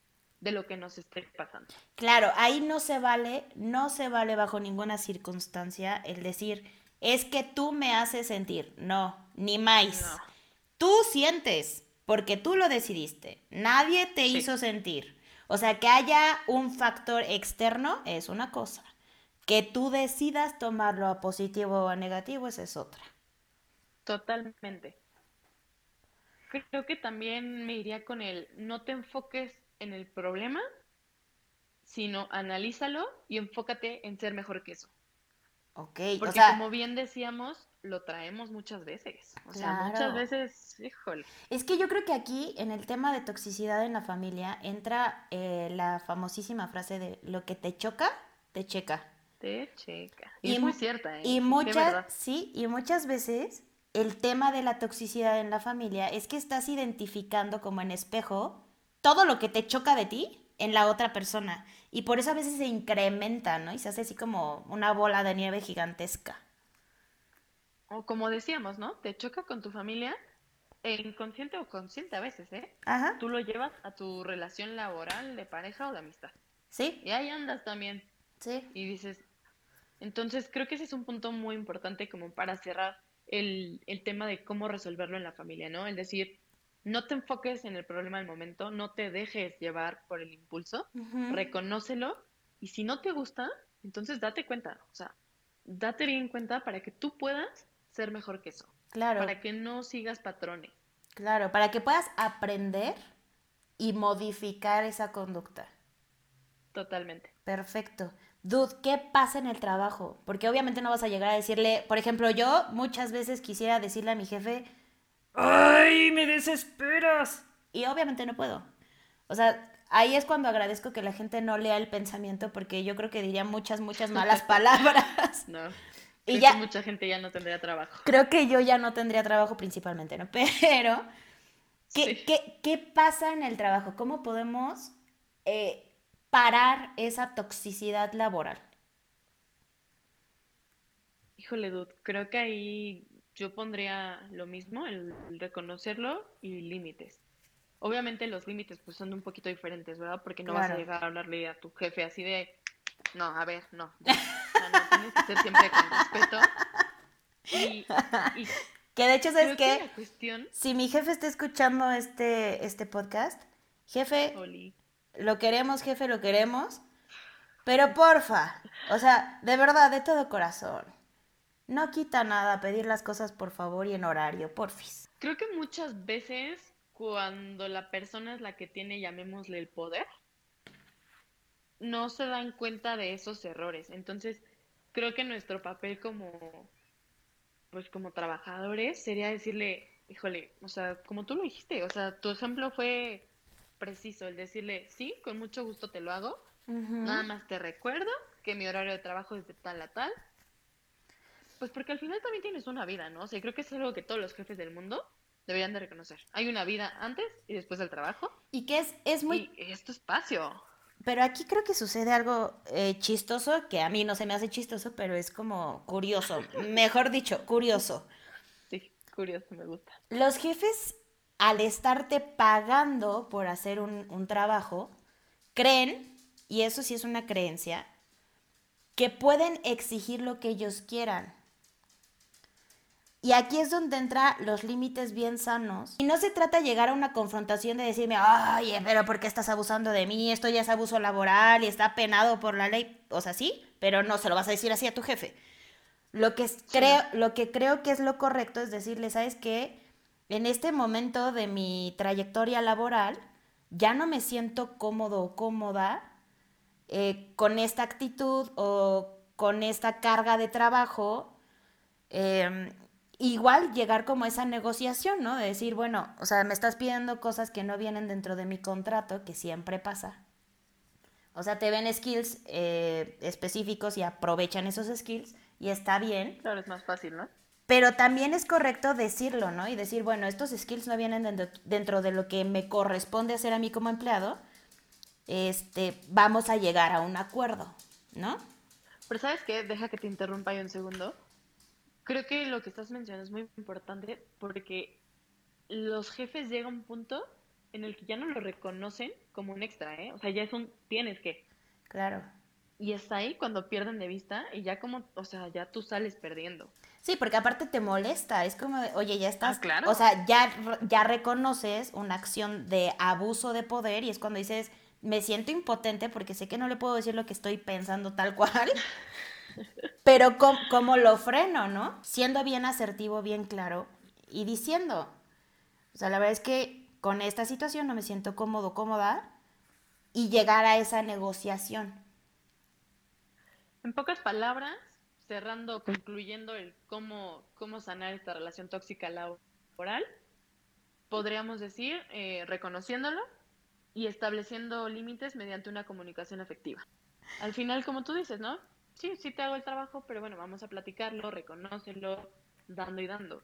de lo que nos esté pasando. Claro, ahí no se vale, no se vale bajo ninguna circunstancia el decir, es que tú me haces sentir, no, ni más. Tú sientes, porque tú lo decidiste, nadie te hizo sentir. O sea, que haya un factor externo es una cosa. Que tú decidas tomarlo a positivo o a negativo, esa es otra. Totalmente. Creo que también me iría con el no te enfoques en el problema, sino analízalo y enfócate en ser mejor que eso. Ok, Porque como bien decíamos, lo traemos muchas veces. O sea, muchas veces, híjole. Es que yo creo que aquí, en el tema de toxicidad en la familia, entra eh, la famosísima frase de lo que te choca, te checa. Y, es muy cierta, ¿eh? Y muchas, sí, y muchas veces el tema de la toxicidad en la familia es que estás identificando como en espejo todo lo que te choca de ti en la otra persona. Y por eso a veces se incrementa, ¿no? Y se hace así como una bola de nieve gigantesca. O como decíamos, ¿no? Te choca con tu familia, e inconsciente o consciente a veces, ¿eh? Ajá. Tú lo llevas a tu relación laboral, de pareja o de amistad. Sí. Y ahí andas también. Sí. Y dices, entonces, creo que ese es un punto muy importante como para cerrar el, tema de cómo resolverlo en la familia, ¿no? El decir, no te enfoques en el problema del momento, no te dejes llevar por el impulso, reconócelo y si no te gusta, entonces date cuenta, o sea, date bien cuenta para que tú puedas ser mejor que eso. Claro. Para que no sigas patrones. Claro, para que puedas aprender y modificar esa conducta. Totalmente. Perfecto. Dude, ¿qué pasa en el trabajo? Porque obviamente no vas a llegar a decirle, por ejemplo, yo muchas veces quisiera decirle a mi jefe, ¡ay, me desesperas! Y obviamente no puedo. O sea, ahí es cuando agradezco que la gente no lea el pensamiento porque yo creo que diría muchas, muchas malas palabras. No. Y ya, mucha gente ya no tendría trabajo. Creo que yo ya no tendría trabajo principalmente, ¿no? Pero, ¿qué, ¿qué, qué pasa en el trabajo? ¿Cómo podemos eh, parar esa toxicidad laboral? Híjole, Dud, creo que ahí yo pondría lo mismo, el, reconocerlo y límites. Obviamente los límites pues son un poquito diferentes, ¿verdad? Porque no vas a llegar a hablarle a tu jefe así de, no, a ver, no, no, tienes que ser siempre con respeto. Y, que de hecho, ¿sabes qué? Si mi jefe está escuchando este, este podcast, jefe, lo queremos, jefe, lo queremos. Pero porfa, o sea, de verdad, de todo corazón, No quita nada pedir las cosas por favor y en horario, porfis. Creo que muchas veces cuando la persona es la que tiene, llamémosle el poder, no se dan cuenta de esos errores. Entonces, creo que nuestro papel como, pues como trabajadores sería decirle, híjole, o sea, como tú lo dijiste, o sea, tu ejemplo fue preciso, el decirle, sí, con mucho gusto te lo hago, nada más te recuerdo que mi horario de trabajo es de tal a tal. Pues porque al final también tienes una vida, ¿no? O sea, creo que es algo que todos los jefes del mundo deberían de reconocer. Hay una vida antes y después del trabajo. Y que es, es muy... Y es tu espacio. Pero aquí creo que sucede algo eh, chistoso, que a mí no se me hace chistoso, pero es como curioso. Mejor dicho, curioso. Sí, curioso, me gusta. Los jefes, al estarte pagando por hacer un, un trabajo, creen, y eso sí es una creencia, que pueden exigir lo que ellos quieran. Y aquí es donde entran los límites bien sanos. Y no se trata de llegar a una confrontación de decirme, ay, pero ¿por qué estás abusando de mí? Esto ya es abuso laboral y está penado por la ley. O sea, sí, pero no se lo vas a decir así a tu jefe. Lo que, creo, lo que creo que es lo correcto es decirle, ¿sabes qué? En este momento de mi trayectoria laboral, ya no me siento cómodo o cómoda eh, con esta actitud o con esta carga de trabajo. Eh, igual llegar como esa negociación, ¿no? De decir, bueno, o sea, me estás pidiendo cosas que no vienen dentro de mi contrato, que siempre pasa. O sea, te ven skills eh, específicos y aprovechan esos skills y está bien. Claro, es más fácil, ¿no? Pero también es correcto decirlo, ¿no? Y decir, bueno, estos skills no vienen dentro, dentro de lo que me corresponde hacer a mí como empleado. Este, vamos a llegar a un acuerdo, ¿no? Pero ¿sabes qué? Deja que te interrumpa ahí un segundo creo que lo que estás mencionando es muy importante porque los jefes llegan a un punto en el que ya no lo reconocen como un extra, ¿eh? O sea, ya es un tienes que. Claro. Y está ahí cuando pierden de vista y ya como, o sea, ya tú sales perdiendo. Sí, porque aparte te molesta, es como, oye, ya estás, ah, claro. o sea, ya, ya reconoces una acción de abuso de poder y es cuando dices, me siento impotente porque sé que no le puedo decir lo que estoy pensando tal cual. Pero ¿cómo, lo freno, no? Siendo bien asertivo, bien claro y diciendo, o sea, la verdad es que con esta situación no me siento cómodo, cómoda y llegar a esa negociación. En pocas palabras, cerrando, concluyendo el cómo, cómo sanar esta relación tóxica laboral, podríamos decir eh, reconociéndolo y estableciendo límites mediante una comunicación efectiva. Al final, como tú dices, ¿no? Sí, sí te hago el trabajo, pero bueno, vamos a platicarlo, reconócelo, dando y dando.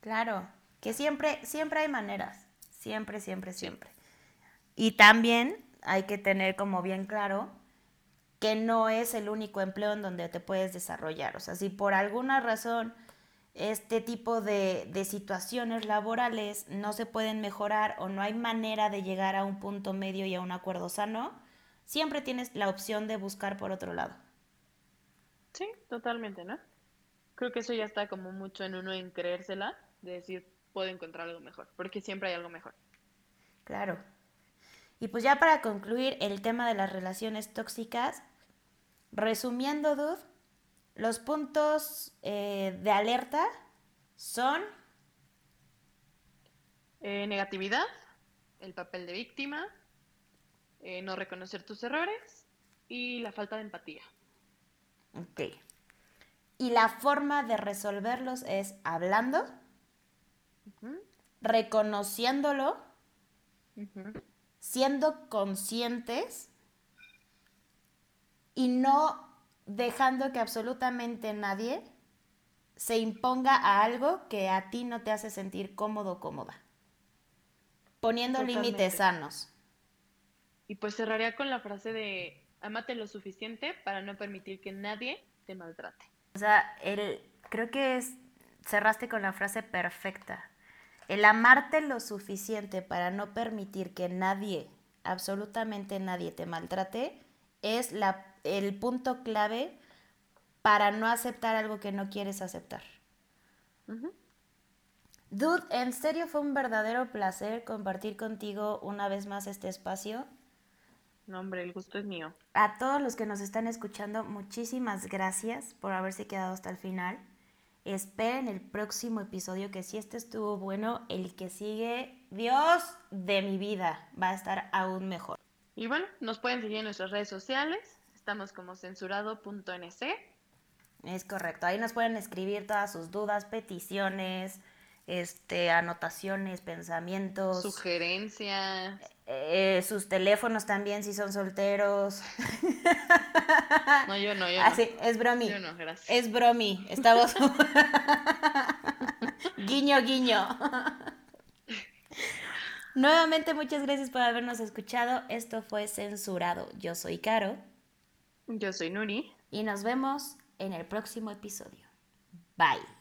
Claro, que siempre, siempre hay maneras, siempre, siempre, siempre. Y también hay que tener como bien claro que no es el único empleo en donde te puedes desarrollar. O sea, si por alguna razón este tipo de, de, situaciones laborales no se pueden mejorar o no hay manera de llegar a un punto medio y a un acuerdo sano, siempre tienes la opción de buscar por otro lado. Sí, totalmente, ¿no? Creo que eso ya está como mucho en uno en creérsela, de decir, puedo encontrar algo mejor, porque siempre hay algo mejor. Claro. Y pues ya para concluir el tema de las relaciones tóxicas, resumiendo, Dude, los puntos eh, de alerta son... Eh, negatividad, el papel de víctima, eh, no reconocer tus errores y la falta de empatía. Ok. Y la forma de resolverlos es hablando, reconociéndolo, siendo conscientes y no dejando que absolutamente nadie se imponga a algo que a ti no te hace sentir cómodo o cómoda. Poniendo límites sanos. Y pues cerraría con la frase de Amate lo suficiente para no permitir que nadie te maltrate. O sea, el, creo que es, cerraste con la frase perfecta. El amarte lo suficiente para no permitir que nadie, absolutamente nadie te maltrate, es la, el punto clave para no aceptar algo que no quieres aceptar. Dude, en serio fue un verdadero placer compartir contigo una vez más este espacio. No, hombre, el gusto es mío. A todos los que nos están escuchando, muchísimas gracias por haberse quedado hasta el final. Esperen el próximo episodio, que si este estuvo bueno, el que sigue, Dios de mi vida, va a estar aún mejor. Y bueno, nos pueden seguir en nuestras redes sociales. Estamos como censurado.nc. Es correcto. Ahí nos pueden escribir todas sus dudas, peticiones, este, anotaciones, pensamientos. Sugerencias. Eh, sus teléfonos también si son solteros. No, yo no, yo Así, es bromi. Yo no, gracias. Es bromi. Estamos. guiño, guiño. Nuevamente, muchas gracias por habernos escuchado. Esto fue Censurado. Yo soy Caro. Yo soy Nuri. Y nos vemos en el próximo episodio. Bye.